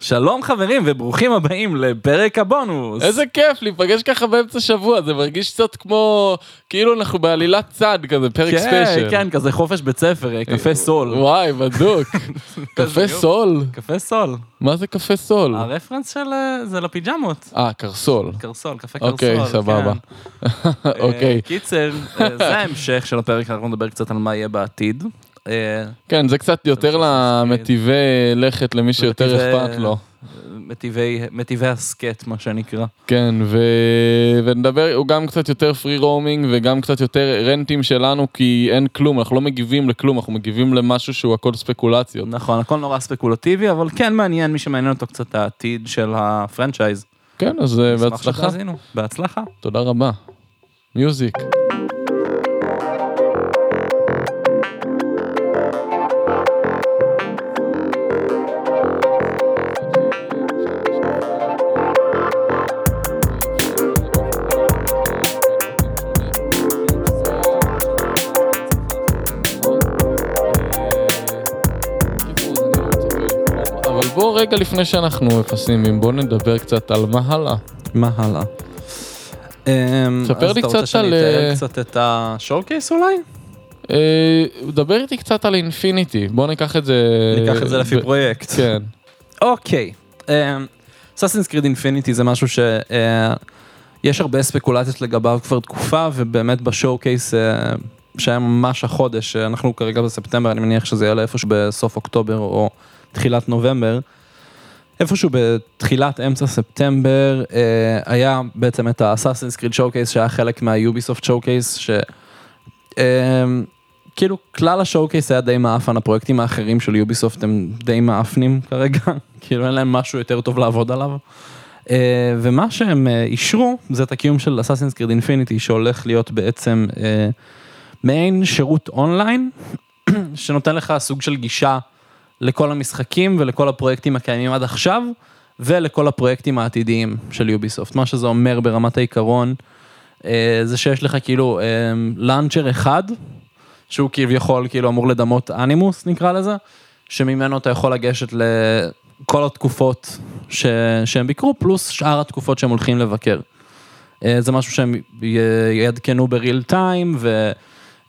שלום חברים וברוכים הבאים לפרק הבונוס. איזה כיף להיפגש ככה באמצע שבוע, זה מרגיש קצת כמו, כאילו אנחנו בעלילת צד כזה, פרק כן, special. כן, כזה חופש בית ספר, אה, קפה סול. וואי, בדוק. קפה. סול? קפה סול. מה זה קפה סול? ה reference של אה, זה לפיג'מות. אה, קרסול. קרסול, קפה קרסול. אוקיי, סבבה. כן. אוקיי. אה, קיצר, אה, זה ההמשך של הפרק, אנחנו נדבר קצת על מה יהיה בעתיד. אה, כן, זה קצת יותר למטיבי לכת, למי שיותר אכפת לו. מטיבי- מטיבי הסכת, מה שנקרא. כן, ו... ונדבר, הוא גם קצת יותר free roaming וגם קצת יותר rantים שלנו, כי אין כלום, אנחנו לא מגיבים לכלום, אנחנו מגיבים למשהו שהוא הכל ספקולציות. נכון, הכל נורא ספקולטיבי, אבל כן מעניין, מי שמעניין אותו קצת העתיד של ה franchise. כן, אז אה, בהצלחה. בהצלחה. תודה רבה. מיוזיק. בוא רגע לפני שאנחנו פסימיים, בוא נדבר קצת על מה הלאה. מה הלאה? ספר לי אז אתה רוצה קצת שאני על, אתאר אה, קצת את ה showcase אולי? אה, דבר איתי קצת על Infinity, בוא ניקח את זה... ניקח את זה לפי ב- פרויקט. כן. אוקיי. Assassin's Creed Infinity זה משהו שיש הרבה ספקולציות לגביו כבר תקופה, ובאמת ב showcase אה, שהיה ממש החודש, אה, אנחנו כרגע בספטמבר, אני מניח שזה יעלה איפשהו בסוף אוקטובר או תחילת נובמבר. איפשהו בתחילת אמצע ספטמבר אה, היה בעצם את ה Assassin's Creed showcase שהיה חלק מה Ubisoft showcase, ש... אה, כאילו כלל ה showcase היה די מעפן, הפרויקטים האחרים של Ubisoft הם די מעפנים כרגע, כאילו אין להם משהו יותר טוב לעבוד עליו. Uh, ומה שהם uh, אישרו זה את הקיום של Assassin's Creed Infinity שהולך להיות בעצם מעין שירות אונליין שנותן לך סוג של גישה לכל המשחקים ולכל הפרויקטים הקיימים עד עכשיו ולכל הפרויקטים העתידיים של יוביסופט. מה שזה אומר ברמת העיקרון uh, זה שיש לך כאילו לאנצ'ר אחד שהוא כביכול כאילו אמור לדמות אנימוס נקרא לזה, שממנו אתה יכול לגשת לכל התקופות ש... שהם ביקרו, פלוס שאר התקופות שהם הולכים לבקר. אה, זה משהו שהם יעדכנו בריל טיים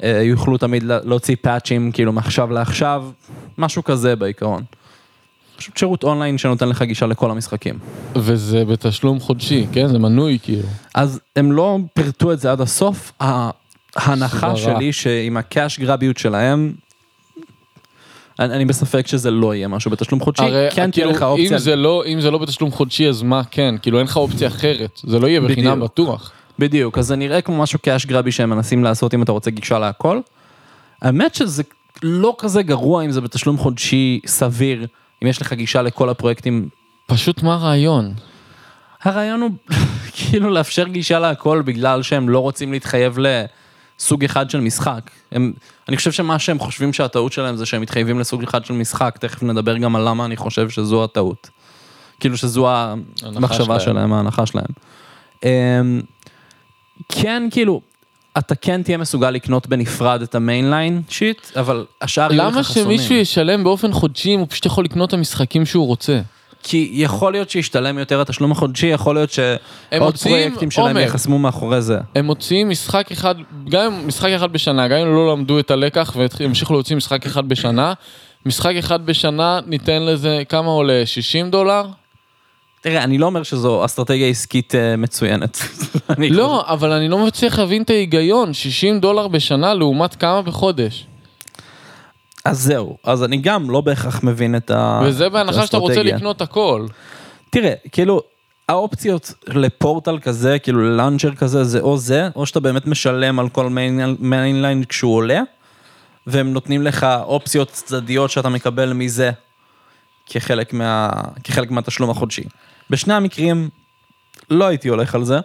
ויוכלו תמיד לה- להוציא פאצ'ים כאילו מעכשיו לעכשיו, משהו כזה בעיקרון. פשוט שירות אונליין שנותן לך גישה לכל המשחקים. וזה בתשלום חודשי, כן? זה מנוי כאילו. אז הם לא פירטו את זה עד הסוף, ההנחה סברה. שלי שעם הקאש גרביות שלהם, אני, אני בספק שזה לא יהיה משהו בתשלום חודשי, הרי כן תהיה כאילו, לך אופציה, אם זה לא, אם זה לא בתשלום חודשי אז מה כן? כאילו אין לך אופציה אחרת. זה לא יהיה בחינם. בטוח. בדיוק, אז זה נראה כמו משהו קאש גרבי שהם מנסים לעשות אם אתה רוצה גישה להכל. האמת שזה לא כזה גרוע אם זה בתשלום חודשי סביר, אם יש לך גישה לכל הפרויקטים. פשוט מה הרעיון? הרעיון הוא כאילו לאפשר גישה להכל בגלל שהם לא רוצים להתחייב לסוג אחד של משחק. הם, אני חושב שמה שהם חושבים שהטעות שלהם זה שהם מתחייבים לסוג אחד של משחק, תכף נדבר גם על למה אני חושב שזו הטעות. כאילו שזו המחשבה שלהם. ההנחה שלהם. כן, כאילו, אתה כן תהיה מסוגל לקנות בנפרד את ה mainline shit, אבל השאר יהיו לך למה חסומים. שמישהו ישלם באופן חודשי אם הוא פשוט יכול לקנות את המשחקים שהוא רוצה? כי יכול להיות שישתלם יותר התשלום החודשי, יכול להיות שעוד מוציאים, פרויקטים שלהם עומר. יחסמו מאחורי זה. הם מוציאים משחק אחד, גם אם משחק אחד בשנה, גם אם לא למדו את הלקח והמשיכו להוציא משחק אחד בשנה, משחק אחד בשנה ניתן לזה, כמה עולה? 60 דולר? תראה, אני לא אומר שזו אסטרטגיה עסקית אה, מצוינת. לא, אבל אני לא מצליח להבין את ההיגיון, 60 דולר בשנה לעומת כמה בחודש. אז זהו, אז אני גם לא בהכרח מבין את ה... וזה בהנחה שאתה רוצה האסטרטגיה. לקנות הכל. תראה, כאילו, האופציות לפורטל כזה, כאילו ללאנצ'ר כזה, זה או זה, או שאתה באמת משלם על כל mainline כשהוא עולה, והם נותנים לך אופציות צדדיות שאתה מקבל מזה כחלק, מה, כחלק מהתשלום החודשי. בשני המקרים לא הייתי הולך על זה.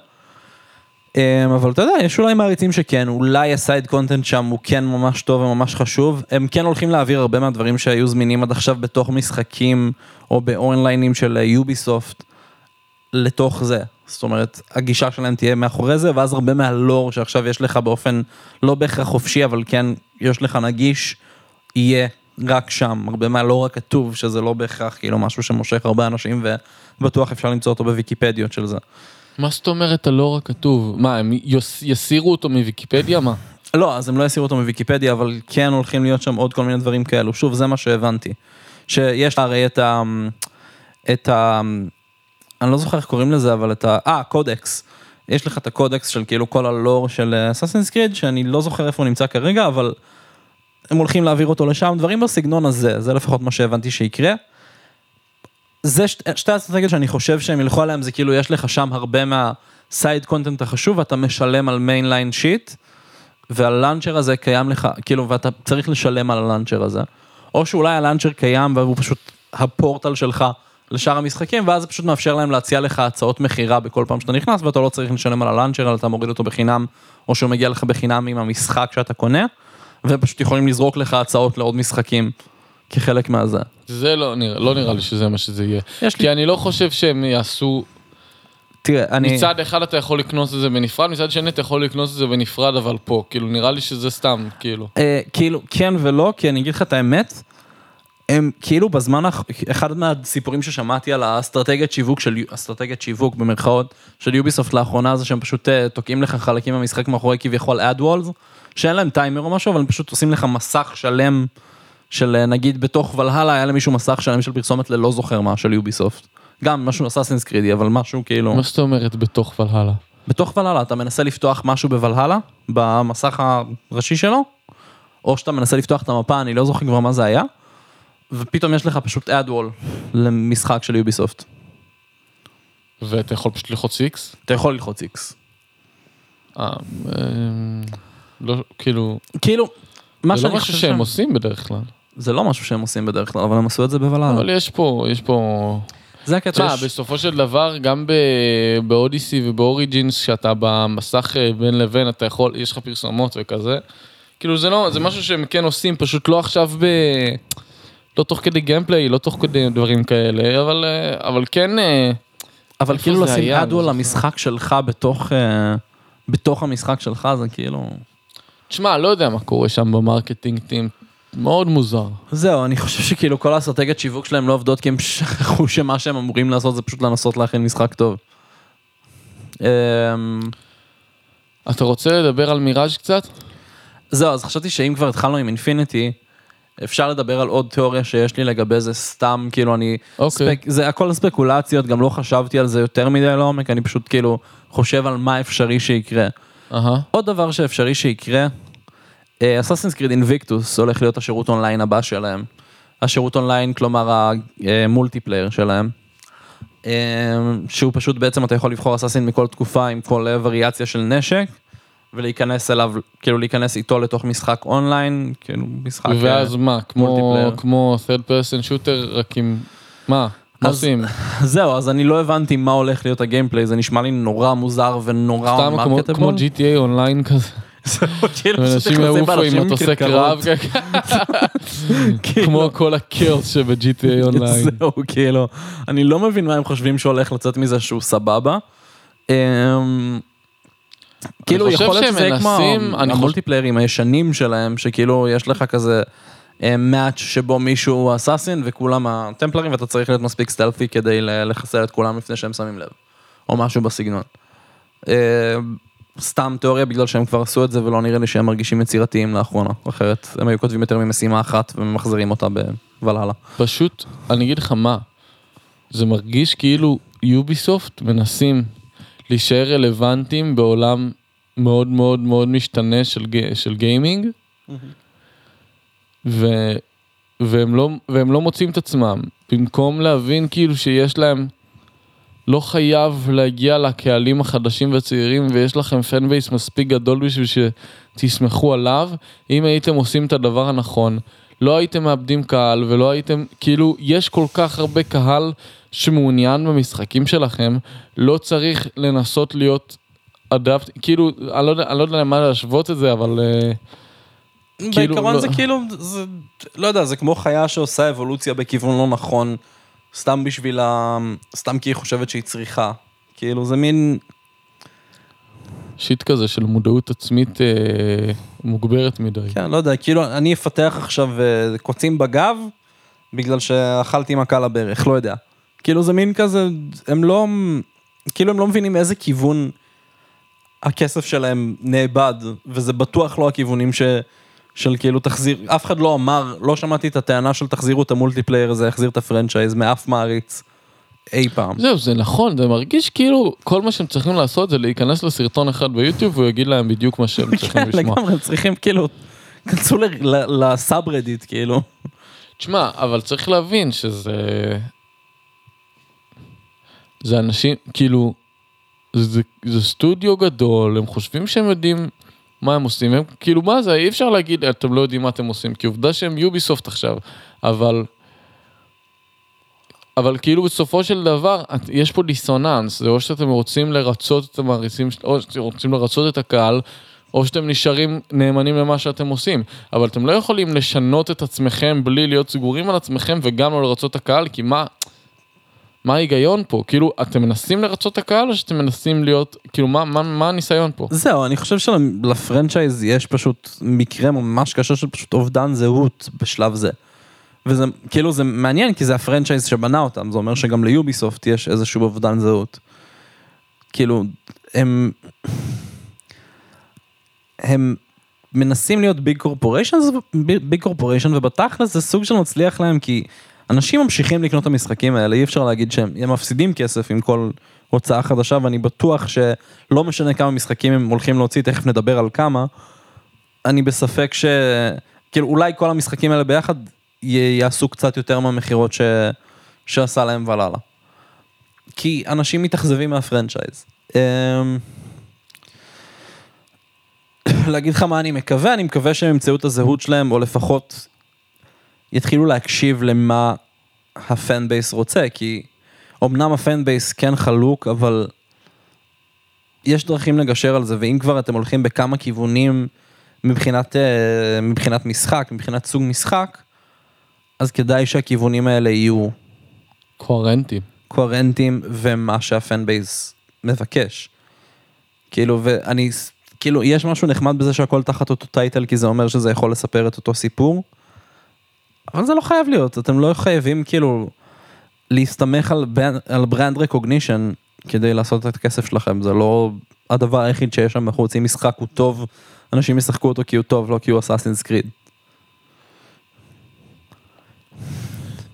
אמ, אבל אתה יודע, יש אולי מעריצים שכן, אולי ה side content שם הוא כן ממש טוב וממש חשוב. הם כן הולכים להעביר הרבה מהדברים שהיו זמינים עד עכשיו בתוך משחקים או ב onlineים של Ubisoft לתוך זה. זאת אומרת, הגישה שלהם תהיה מאחורי זה, ואז הרבה מהלור שעכשיו יש לך באופן לא בהכרח חופשי, אבל כן יש לך נגיש, יהיה רק שם, הרבה מה לא רק כתוב, שזה לא בהכרח כאילו משהו שמושך הרבה אנשים, ובטוח אפשר למצוא אותו בוויקיפדיות של זה. מה זאת אומרת הלא רק כתוב? מה, הם יוס- יסירו אותו מוויקיפדיה? מה? לא, אז הם לא יסירו אותו מוויקיפדיה, אבל כן הולכים להיות שם עוד כל מיני דברים כאלו. שוב, זה מה שהבנתי. שיש הרי את ה... את ה... אני לא זוכר איך קוראים לזה, אבל את ה... אה, קודקס. יש לך את הקודקס של כאילו כל הלור של Assassin's Creed, שאני לא זוכר איפה הוא נמצא כרגע, אבל הם הולכים להעביר אותו לשם, דברים בסגנון הזה, זה לפחות מה שהבנתי שיקרה. זה שתי, שתי אסטרטגיות שאני חושב שהם ילכו עליהם, זה כאילו יש לך שם הרבה מה side content החשוב, ואתה משלם על mainline shit, וה launcher הזה קיים לך, כאילו, ואתה צריך לשלם על ה launcher הזה. או שאולי ה launcher קיים והוא פשוט הפורטל שלך לשאר המשחקים, ואז זה פשוט מאפשר להם להציע לך הצעות מכירה בכל פעם שאתה נכנס, ואתה לא צריך לשלם על הלאנצ'ר, אלא אתה מוריד אותו בחינם, או שהוא מגיע לך בחינם עם המשחק שאתה קונה, ופשוט יכולים לזרוק לך הצעות לעוד משחקים כחלק מהזה. זה לא נראה, לא נראה לי שזה מה שזה יהיה. יש לי- כי אני לא חושב שהם יעשו, תראה, אני... מצד אחד אתה יכול לקנוס את זה בנפרד, מצד שני אתה יכול לקנוס את זה בנפרד, אבל פה, כאילו נראה לי שזה סתם, כאילו. אה, כאילו, כן ולא, כי אני אגיד לך את האמת, הם כאילו בזמן, אחד מהסיפורים ששמעתי על האסטרטגיית שיווק של, אסטרטגיית שיווק במרכאות, של יוביסופט לאחרונה זה שהם פשוט אה, תוקעים לך חלקים מהמשחק מאחורי כביכול אדוולס, שאין להם טיימר או משהו, אבל הם פשוט עושים לך מסך שלם של אה, נגיד בתוך ולהלה היה למישהו מסך שלם של פרסומת ללא זוכר מה של יוביסופט. גם משהו אסאסינס קרידי, אבל משהו כאילו... מה זאת אומרת בתוך ולהלה? בתוך ולהלה אתה מנסה לפתוח משהו בוולהלה, במסך הראשי שלו, או שאתה מנסה לפתוח את המפה, אני לא זוכר כבר מה זה היה, ופתאום יש לך פשוט אדוול למשחק של יוביסופט. ואתה יכול פשוט ללחוץ איקס? אתה יכול ללחוץ איקס. אה, אמ, לא, כאילו, כאילו, מה זה שאני לא חושב משהו שהם שהם- עושים בדרך כלל. זה לא משהו שהם עושים בדרך כלל, אבל הם עשו את זה בוולהלה. אבל יש פה, יש פה... זה הקטע. תשמע, יש- בסופו של דבר, גם באודיסי ובאוריג'ינס, שאתה במסך אה, בין לבין, אתה יכול, יש לך פרסומות וכזה. כאילו זה לא, זה משהו שהם כן עושים, פשוט לא עכשיו ב... לא תוך כדי gameplay, לא תוך כדי דברים כאלה, אבל, אה, אבל כן... אה, אבל כאילו לשים אנימה למשחק שלך בתוך... בתוך המשחק שלך זה כאילו... תשמע, לא יודע מה קורה שם ב marketing team, מאוד מוזר. זהו, אני חושב שכאילו כל האסטרטגיית שיווק שלהם לא עובדות כי הם שכחו שמה שהם אמורים לעשות זה פשוט לנסות להכין משחק טוב. אמ, אתה רוצה לדבר על מיראז' קצת? זהו, אז חשבתי שאם כבר התחלנו עם Infinity, אפשר לדבר על עוד תיאוריה שיש לי לגבי זה סתם, כאילו אני... אוקיי. ספק, זה הכל ספקולציות, גם לא חשבתי על זה יותר מדי לעומק, אני פשוט כאילו חושב על מה אפשרי שיקרה. אהה. עוד דבר שאפשרי שיקרה, Assassin's Creed Invictus הולך להיות השירות אונליין הבא שלהם. השירות אונליין, כלומר ה multiplayer שלהם. אה, שהוא פשוט בעצם אתה יכול לבחור assassin מכל תקופה עם כל אה, וריאציה של נשק. ולהיכנס אליו, כאילו להיכנס איתו לתוך משחק אונליין, כאילו משחק... אה, ואז מה, כמו, multiplayer. כמו third person shooter, רק עם... מה? מה עושים? זהו, אז אני לא הבנתי מה הולך להיות ה gameplay, זה נשמע לי נורא מוזר ונורא סתם כמו. כמו GTA אונליין כזה, אנשים נכנסים יעופו עם מטוסי. קרב, כאילו, כמו כל הכאוס שב-GTA אונליין. זהו, כאילו, אני לא מבין מה הם חושבים שהולך לצאת מזה שהוא סבבה. אמ, כאילו, יכול להיות שזה כמו המולטיפליירים הישנים שלהם, שכאילו יש לך כזה מאץ' שבו מישהו הוא אסאסין וכולם הטמפלרים ואתה צריך להיות מספיק סטלפי כדי לחסל את כולם לפני שהם שמים לב, או משהו בסגנון. סתם תיאוריה בגלל שהם כבר עשו את זה ולא נראה לי שהם מרגישים יצירתיים לאחרונה, אחרת הם היו כותבים יותר ממשימה אחת וממחזרים אותה בוולהלה. פשוט, אני אגיד לך מה, זה מרגיש כאילו Ubisoft מנסים להישאר רלוונטיים בעולם מאוד מאוד מאוד משתנה של, של gaming, ו, והם, לא, והם לא מוצאים את עצמם, במקום להבין כאילו שיש להם, לא חייב להגיע לקהלים החדשים והצעירים ויש לכם fan base מספיק גדול בשביל שתסמכו עליו, אם הייתם עושים את הדבר הנכון, לא הייתם מאבדים קהל ולא הייתם, כאילו, יש כל כך הרבה קהל שמעוניין במשחקים שלכם, לא צריך לנסות להיות אדפט, כאילו, אני לא יודע, אני לא יודע למה להשוות את זה, אבל... אה, כאילו, בעיקרון לא- זה כאילו, זה, לא יודע, זה כמו חיה שעושה אבולוציה בכיוון לא נכון, סתם בשביל ה... סתם כי היא חושבת שהיא צריכה. כאילו זה מין... shit כזה של מודעות עצמית אה, מוגברת מדי. כן, לא יודע, כאילו אני אפתח עכשיו אה, קוצים בגב, בגלל שאכלתי מכה לברך, לא יודע. כאילו זה מין כזה, הם לא, כאילו הם לא מבינים איזה כיוון הכסף שלהם נאבד, וזה בטוח לא הכיוונים ש... של כאילו תחזיר, אף אחד לא אמר, לא שמעתי את הטענה של תחזירו את ה multiplayer הזה, יחזיר את ה franchise מאף מעריץ אי פעם. זהו, זה נכון, זה מרגיש כאילו כל מה שהם צריכים לעשות זה להיכנס לסרטון אחד ביוטיוב והוא יגיד להם בדיוק מה שהם צריכים כן, לשמוע. לגמרי, הם צריכים כאילו, כנסו לסאב רדיט כאילו. תשמע, אבל צריך להבין שזה... זה אנשים, כאילו, זה, זה סטודיו גדול, הם חושבים שהם יודעים מה הם עושים, הם כאילו מה זה, אי אפשר להגיד אתם לא יודעים מה אתם עושים, כי עובדה שהם יוביסופט עכשיו, אבל... אבל כאילו בסופו של דבר יש פה דיסוננס, זה או שאתם רוצים לרצות את המעריצים, או שאתם רוצים לרצות את הקהל, או שאתם נשארים נאמנים למה שאתם עושים, אבל אתם לא יכולים לשנות את עצמכם בלי להיות סגורים על עצמכם וגם לא לרצות את הקהל, כי מה, מה ההיגיון פה? כאילו, אתם מנסים לרצות את הקהל או שאתם מנסים להיות, כאילו, מה, מה, מה הניסיון פה? זהו, אני חושב שלפרנצ'ייז יש פשוט מקרה ממש קשה של פשוט אובדן זהות בשלב זה. וזה כאילו זה מעניין כי זה ה franchise שבנה אותם, זה אומר שגם ל Ubisoft יש איזשהו אובדן זהות. כאילו, הם... הם מנסים להיות big corporation, big corporation, ובתכלס זה סוג של מצליח להם כי אנשים ממשיכים לקנות את המשחקים האלה, אי אפשר להגיד שהם הם מפסידים כסף עם כל הוצאה חדשה, ואני בטוח שלא משנה כמה משחקים הם הולכים להוציא, תכף נדבר על כמה, אני בספק ש... כאילו אולי כל המשחקים האלה ביחד י- יעשו קצת יותר מהמכירות ש... שעשה להם ולאלה. כי אנשים מתאכזבים מה franchise. אמ, להגיד לך מה אני מקווה, אני מקווה שהם ימצאו את הזהות שלהם, או לפחות יתחילו להקשיב למה ה fan base רוצה, כי אמנם ה fan base כן חלוק, אבל יש דרכים לגשר על זה, ואם כבר אתם הולכים בכמה כיוונים מבחינת, אה, מבחינת משחק, מבחינת סוג משחק, אז כדאי שהכיוונים האלה יהיו קוהרנטי. קוהרנטיים ומה שה fan base מבקש. כאילו, ואני, כאילו, יש משהו נחמד בזה שהכל תחת אותו title, כי זה אומר שזה יכול לספר את אותו סיפור, אבל זה לא חייב להיות, אתם לא חייבים כאילו להסתמך על, בנ- על brand recognition כדי לעשות את הכסף שלכם, זה לא הדבר היחיד שיש שם בחוץ, אם משחק הוא טוב, אנשים ישחקו אותו כי הוא טוב, לא כי הוא Assassin's Creed.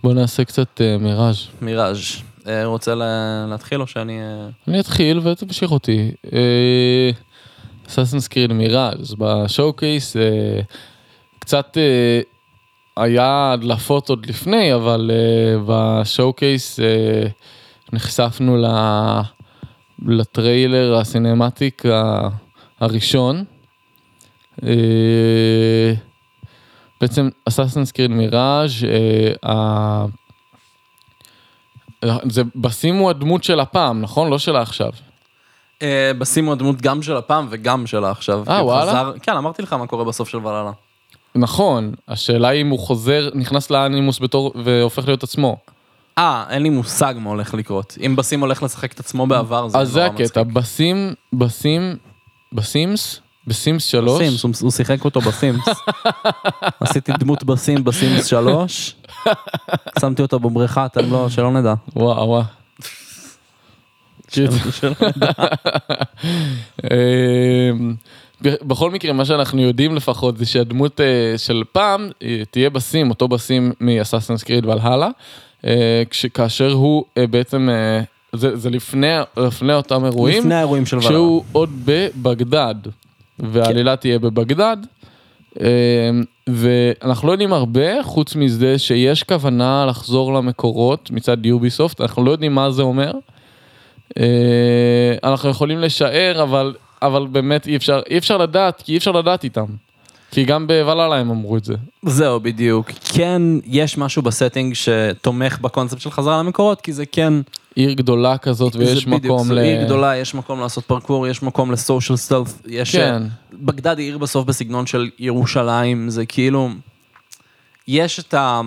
בוא נעשה קצת אה, Mirage. Mirage, אה, רוצה לה- להתחיל או שאני... אה, אני אתחיל ותמשיך אותי. Assassin's Creed Mirage ב showcase קצת אה, היה הדלפות עוד לפני, אבל אה, בשואו קייס אה, נחשפנו ל- לטריילר הסינמטיק ה- הראשון. אה, בעצם אסאסינס קריד מיראז' זה בסים הוא הדמות של הפעם, נכון? לא של העכשיו. אה, בשימו הדמות גם של הפעם וגם של העכשיו. אה, הוא וואלה? חזר- כן, אמרתי לך מה קורה בסוף של ולאלה. נכון, השאלה היא אם הוא חוזר, נכנס לאנימוס בתור, והופך להיות עצמו. אה, אין לי מושג מה הולך לקרות. אם בסים הולך לשחק את עצמו בעבר, זה אז זה נורא הקטע, מצחיק. בסים, בסים, בסימס, בסימס 3, בסימס, הוא- הוא שיחק אותו בסימס. עשיתי דמות בסים בסימס 3, שמתי אותו בבריכה, אתם לא, שלא נדע. וואו וואו. שלא נדע. אמ, בכל מקרה, מה שאנחנו יודעים לפחות זה שהדמות אה, של פעם אה, תהיה בסים, אותו בסים מאסאסינס קריד ולהלה, אה, כש- כאשר הוא אה, בעצם, זה זה לפני לפני אותם אירועים. לפני האירועים של ולאלה. שהוא עוד בבגדד, והעלילה תהיה בבגדד. ואנחנו לא יודעים הרבה, חוץ מזה שיש כוונה לחזור למקורות מצד יוביסופט, אנחנו לא יודעים מה זה אומר. אנחנו יכולים לשער, אבל, אבל באמת אי אפשר, אי אפשר לדעת, כי אי אפשר לדעת איתם. כי גם בוולאלה הם אמרו את זה. זהו, בדיוק. כן, יש משהו ב setting שתומך בקונספט של חזרה למקורות, כי זה כן... עיר גדולה כזאת ויש בדיוק, מקום זו ל... עיר גדולה, יש מקום לעשות פרקור, יש מקום ל social stealth, יש... כן. בגדד היא עיר בסוף בסגנון של ירושלים, זה כאילו... יש את, ה,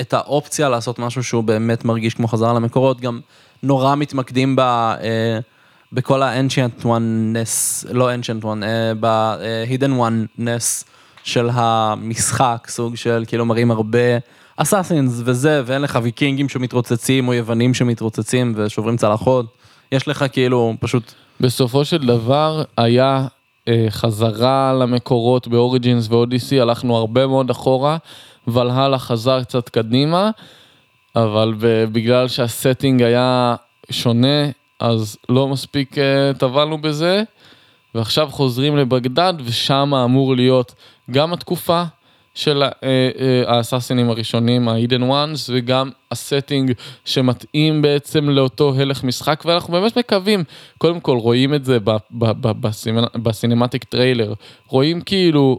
את האופציה לעשות משהו שהוא באמת מרגיש כמו חזרה למקורות, גם נורא מתמקדים ב, אה, בכל ה-ancient one-ness, לא ancient one, אה, ב-hidden one-ness של המשחק, סוג של כאילו מראים הרבה אסאסינס וזה, ואין לך ויקינגים שמתרוצצים או יוונים שמתרוצצים ושוברים צלחות. יש לך כאילו פשוט, בסופו של דבר היה אה, חזרה למקורות באוריג'ינס ואודיסי, הלכנו הרבה מאוד אחורה, ולהלה חזר קצת קדימה, אבל בגלל שה setting היה שונה, אז לא מספיק אה, טבענו בזה, ועכשיו חוזרים לבגדד, ושם אמור להיות גם התקופה של אה, אה, האסאסינים הראשונים, ה Hidden Ones, וגם ה setting שמתאים בעצם לאותו הלך משחק, ואנחנו באמת מקווים, קודם כל רואים את זה ב cinematic trailer, רואים כאילו,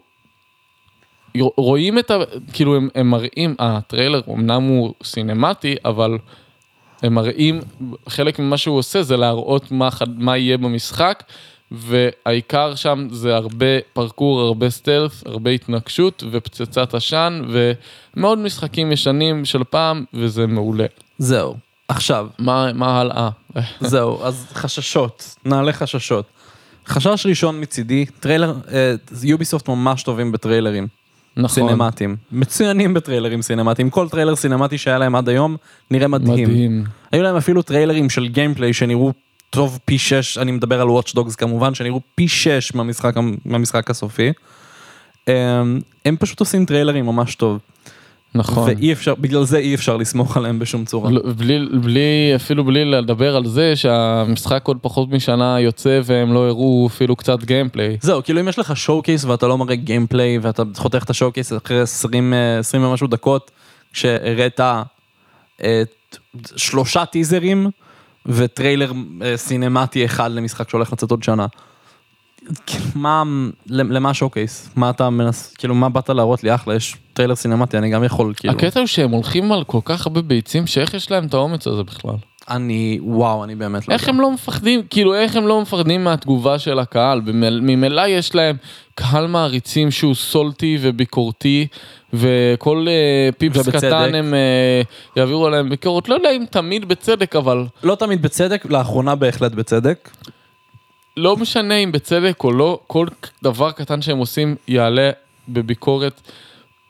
רואים את ה... כאילו הם, הם מראים, הטריילר אמנם הוא סינמטי, אבל הם מראים, חלק ממה שהוא עושה זה להראות מה, מה יהיה במשחק, והעיקר שם זה הרבה פרקור, הרבה סטלף, הרבה התנגשות ופצצת עשן, ומאוד משחקים ישנים של פעם, וזה מעולה. זהו. עכשיו, מה, מה הלאה? זהו, אז חששות, נעלה חששות. חשש ראשון מצידי, טריילר, Ubisoft ממש טובים בטריילרים. נכון, סינמטיים. מצוינים בטריילרים סינמטיים. כל טריילר סינמטי שהיה להם עד היום נראה מדהים. מדהים. היו להם אפילו טריילרים של gameplay שנראו טוב פי שש, אני מדבר על Watch Dogs כמובן, שנראו פי שש מהמשחק, מהמשחק הסופי. אמ, הם פשוט עושים טריילרים ממש טוב. נכון. ואי אפשר, בגלל זה אי אפשר לסמוך עליהם בשום צורה. לא, בלי, בלי, אפילו בלי לדבר על זה שהמשחק עוד פחות משנה יוצא והם לא הראו אפילו קצת gameplay. זהו, כאילו אם יש לך showcase ואתה לא מראה gameplay ואתה חותך את ה showcase אחרי 20, אה, 20 ומשהו דקות, שהראית אה, שלושה טיזרים וטריילר אה, סינמטי אחד למשחק שהולך לצאת עוד שנה. כאילו, מה, למה ה showcase? מה אתה מנס, כאילו מה באת להראות לי? אחלה, יש טריילר סינמטי, אני גם יכול, כאילו. הקטע הוא שהם הולכים על כל כך הרבה ביצים שאיך יש להם את האומץ הזה בכלל. אני, וואו, אני באמת לא איך הם לא מפחדים, כאילו איך הם לא מפחדים מהתגובה של הקהל, ממילא יש להם קהל מעריצים שהוא סולטי וביקורתי, וכל אה, פיפס ובצדק. קטן הם אה, יעבירו עליהם ביקורת, לא יודע אם תמיד בצדק, אבל לא תמיד בצדק, לאחרונה בהחלט בצדק. לא משנה אם בצדק או לא, כל דבר קטן שהם עושים יעלה בביקורת.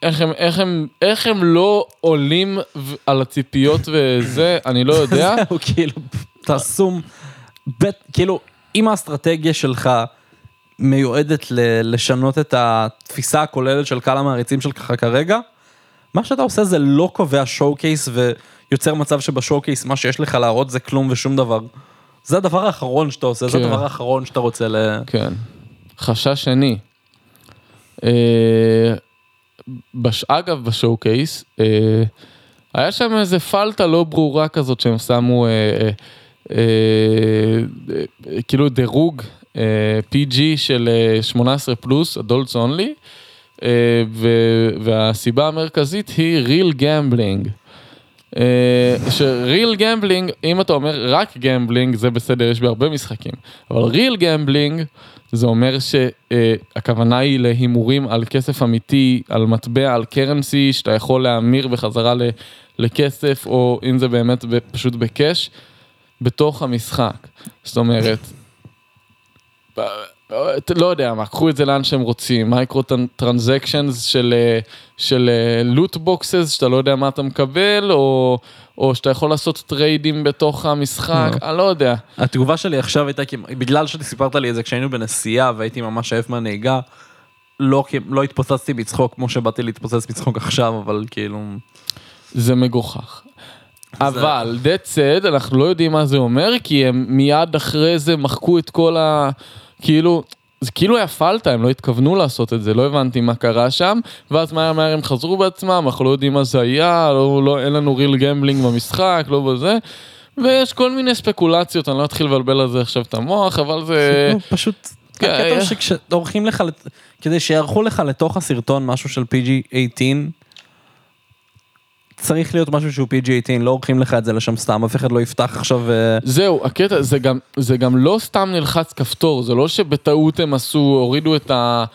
איך הם, איך הם, איך הם לא עולים על הציפיות וזה, אני לא יודע. זהו, כאילו, תעשו, בית, כאילו, אם האסטרטגיה שלך מיועדת ל- לשנות את התפיסה הכוללת של קהל המעריצים שלך כרגע, מה שאתה עושה זה לא קובע שואו קייס ויוצר מצב שבשואו קייס מה שיש לך להראות זה כלום ושום דבר. זה הדבר האחרון שאתה עושה, זה כן. הדבר האחרון שאתה רוצה ל... כן. חשש שני. אה, בש... אגב, בשואו קייס, אה, היה שם איזה פלטה לא ברורה כזאת שהם שמו אה, אה, אה, אה, כאילו דירוג אה, PG של אה, 18 פלוס, adults only, אה, ו- והסיבה המרכזית היא real gambling. ש real gambling, אם אתה אומר רק gambling זה בסדר, יש בהרבה משחקים, אבל real gambling זה אומר שהכוונה היא להימורים על כסף אמיתי, על מטבע, על currency, שאתה יכול להמיר בחזרה לכסף, או אם זה באמת פשוט ב cash, בתוך המשחק. זאת אומרת, לא יודע מה, קחו את זה לאן שהם רוצים, micro transactions של, אה, של loot boxes, שאתה לא יודע מה אתה מקבל, או, או שאתה יכול לעשות trade־ים בתוך המשחק. אני לא יודע. התגובה שלי עכשיו הייתה, בגלל שסיפרת לי את זה כשהיינו בנסיעה והייתי ממש עייף מהנהיגה, לא, לא התפוצצתי בצחוק כמו שבאתי להתפוצץ בצחוק עכשיו, אבל כאילו... זה מגוחך. אבל, that said, אנחנו לא יודעים מה זה אומר, כי הם מיד אחרי זה מחקו את כל ה... כאילו, זה כאילו היה פליטה, הם לא התכוונו לעשות את זה, לא הבנתי מה קרה שם, ואז מהר מהר הם חזרו בעצמם, אנחנו לא יודעים מה זה היה, לא, לא, אין לנו real gambling במשחק, לא בזה, ויש כל מיני ספקולציות, אני לא אתחיל לבלבל על זה עכשיו את המוח, אבל זה... פשוט, כן, הקטע שכשעורכים לך, כדי שיערכו לך לתוך הסרטון משהו של PG-18, צריך להיות משהו שהוא PG-18, לא עורכים לך את זה לשם סתם, אף אחד לא יפתח עכשיו... אה, זהו, הקטע, זה גם, זה גם לא סתם נלחץ כפתור, זה לא שבטעות הם עשו, הורידו את ה...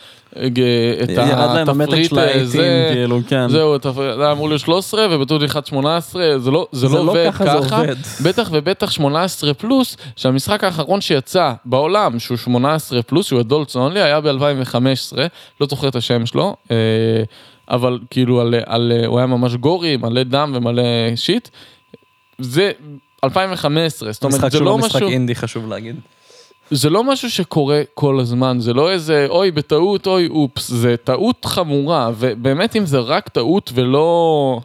את ירד התפריט של העטים, הזה, כאילו, כן. זהו, זה אמור להיות 13 ובטעות נלחץ 18, זה לא, זה זה לא לא עובד ככה, זה ככה, עובד. בטח ובטח 18 פלוס, שהמשחק האחרון שיצא בעולם, שהוא 18 פלוס, שהוא אדולטס אונלי, היה ב-2015, לא זוכר את השם שלו, אה, אבל כאילו על, על, הוא היה ממש גורי, מלא דם ומלא שיט, זה 2015, זאת אומרת, משחק זה שהוא לא לא משחק משהו... אינדי, חשוב להגיד. זה לא משהו שקורה כל הזמן, זה לא איזה אוי בטעות, אוי אופס, זה טעות חמורה, ובאמת אם זה רק טעות ולא...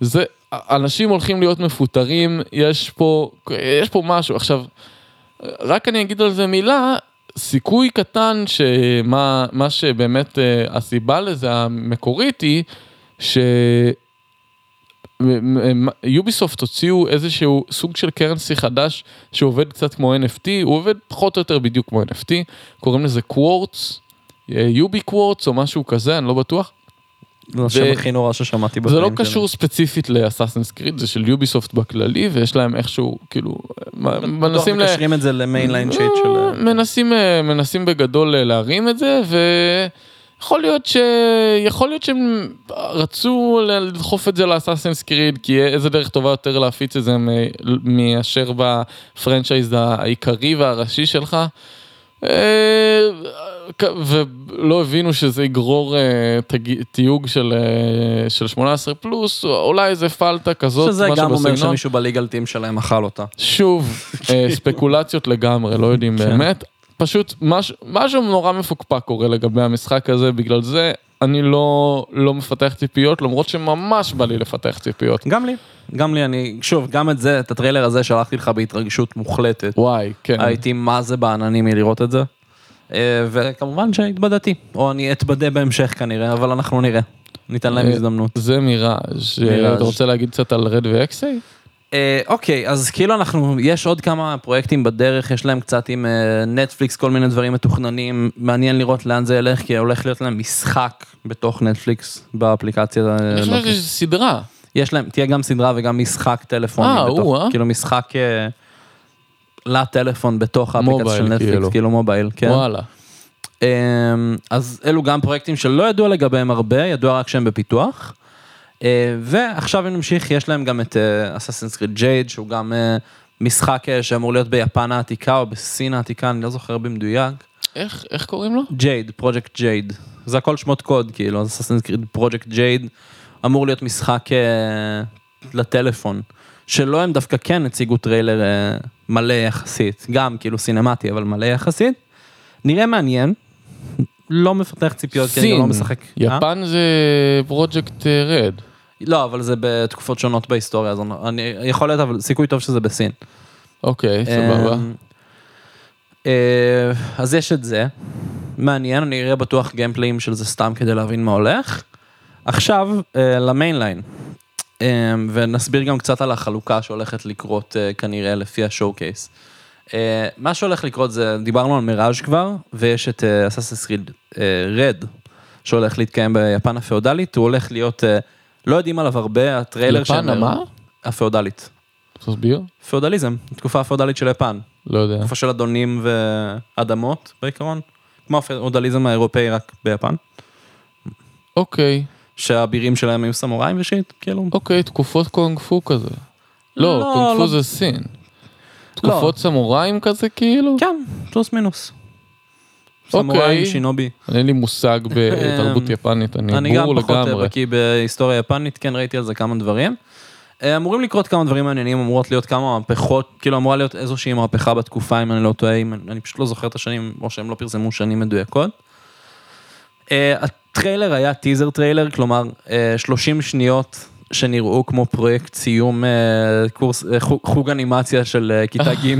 זה, אנשים הולכים להיות מפוטרים, יש פה, יש פה משהו. עכשיו, רק אני אגיד על זה מילה, סיכוי קטן שמה מה שבאמת אה, הסיבה לזה המקורית היא, ש... יוביסופט הוציאו איזשהו סוג של קרנסי חדש שעובד קצת כמו NFT, הוא עובד פחות או יותר בדיוק כמו NFT, קוראים לזה קוורטס, יובי קוורטס או משהו כזה, אני לא בטוח. זה השם הכי נורא ששמעתי זה לא שלי. קשור ספציפית ל Assassin's Creed, זה של Ubisoft בכללי, ויש להם איכשהו, כאילו, מנסים מקשרים את זה ל mainline shit של... אה, מנסים, אה, מנסים בגדול אה, להרים את זה, ויכול להיות ש... יכול להיות שהם רצו לדחוף את זה ל Assassin's Creed, כי איזה דרך טובה יותר להפיץ את זה מ- מאשר ב franchise העיקרי והראשי שלך. ולא הבינו שזה יגרור אה, תיוג של, אה, של 18 פלוס, אולי איזה פלטה כזאת, שזה משהו גם אומר בסגנון. שמישהו בליגל טים שלהם אכל אותה. שוב, אה, ספקולציות לגמרי, לא יודעים כן. באמת. פשוט מש, משהו נורא מפוקפק קורה לגבי המשחק הזה, בגלל זה אני לא, לא מפתח ציפיות, למרות שממש בא לי לפתח ציפיות. גם לי, גם לי, אני, שוב, גם את זה, את הטריילר הזה שלחתי לך בהתרגשות מוחלטת. וואי, כן. הייתי מה זה בעננים מלראות את זה. אה, וכמובן שהתבדתי, או אני אתבדה בהמשך כנראה, אבל אנחנו נראה. ניתן להם אה, הזדמנות. זה מיראז'. מיראז'. אתה רוצה להגיד קצת על רד ואקסיי? אה, אוקיי, אז כאילו אנחנו, יש עוד כמה פרויקטים בדרך, יש להם קצת עם אה, נטפליקס, כל מיני דברים מתוכננים, מעניין לראות לאן זה ילך, כי הולך להיות להם משחק בתוך נטפליקס באפליקציה. אה, אני חושב שזה סדרה. יש להם, תהיה גם סדרה וגם משחק טלפוני אה, או-אה. כאילו משחק אה, לטלפון בתוך האפליקציה של נטפליקס, כאילו. כאילו mobile, כן. וואלה. אמ, אז אלו גם פרויקטים שלא ידוע לגביהם הרבה, ידוע רק שהם בפיתוח. אה, ועכשיו אם נמשיך, יש להם גם את Assassin's Creed Jade, שהוא גם אה, משחק אה, שאמור להיות ביפן העתיקה או בסין העתיקה, אני לא זוכר במדויק. איך, איך קוראים לו? Jade, פרויקט Jade. זה הכל שמות קוד, כאילו, אז Assassin's Creed פרויקט Jade אמור להיות משחק לטלפון. שלא הם דווקא כן הציגו טריילר מלא יחסית, גם כאילו סינמטיק, אבל מלא יחסית. נראה מעניין, לא מפתח ציפיות, כי אני גם לא משחק. אה? יפן זה פרויקט Red. לא, אבל זה בתקופות שונות בהיסטוריה, אז אני, יכול להיות, אבל סיכוי טוב שזה בסין. אוקיי, סבבה. אמ, אה, אז יש את זה, מעניין, אני אראה בטוח gameplay־ים של זה סתם כדי להבין מה הולך. עכשיו אה, ל mainline, אה, ונסביר גם קצת על החלוקה שהולכת לקרות אה, כנראה לפי ה showcase. אה, מה שהולך לקרות זה, דיברנו על מיראז' כבר, ויש את Assassin's Creed Red, שהולך להתקיים ביפן הפאודלית, הוא הולך להיות, אה, לא יודעים עליו הרבה, הטריילר יפן, מה? הפאודלית. תסביר? פאודליזם, תקופה הפאודלית של יפן. לא יודע. תקופה של אדונים ואדמות בעיקרון, כמו הפאודליזם האירופאי רק ביפן, אוקיי, שהאבירים שלהם היו סמוראים ושיט, כאילו. אוקיי, תקופות קונג פו כזה. לא, לא, קונג פו לא. זה סין. תקופות סמוראים כזה כאילו? כן, פלוס מינוס. אוקיי. סמוראים, שינובי. אין לי מושג בתרבות יפנית, אני אני גם בור פחות אה, לגמרי. בקיא בהיסטוריה יפנית, כן ראיתי על זה כמה דברים. אה, אמורים לקרות כמה דברים מעניינים, אמורות להיות כמה מהפכות, כאילו אמורה להיות איזושהי מהפכה בתקופה, אם אני לא טועה, אם- אני פשוט לא זוכר את השנים, או שהם לא פרסמו שנים מדויקות. אה, הטריילר היה teaser trailer, כלומר אה, 30 שניות שנראו כמו פרויקט סיום אה, קורס, אה, חוג- חוג אנימציה של אה, כיתה ג',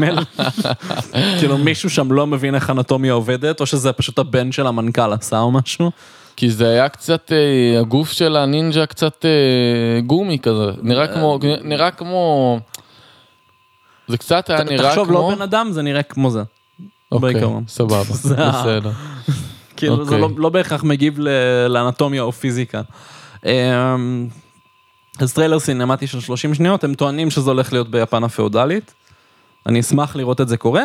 כאילו מישהו שם לא מבין איך אנטומיה עובדת, או שזה פשוט הבן של המנכ"ל עשה או משהו. כי זה היה קצת, אה, הגוף של הנינג'ה קצת אה, גומי כזה, נראה כמו, נראה כמו, זה קצת היה נראה תחשוב, כמו, לא בן אדם, זה נראה כמו זה. אוקיי. סבבה, בסדר. כאילו, זה אוקיי. לא- לא בהכרח מגיב ל- לאנטומיה או פיזיקה. אמ, אז טריילר סינמטי של 30 שניות, הם טוענים שזה הולך להיות ביפן הפאודלית. אני אשמח לראות את זה קורה.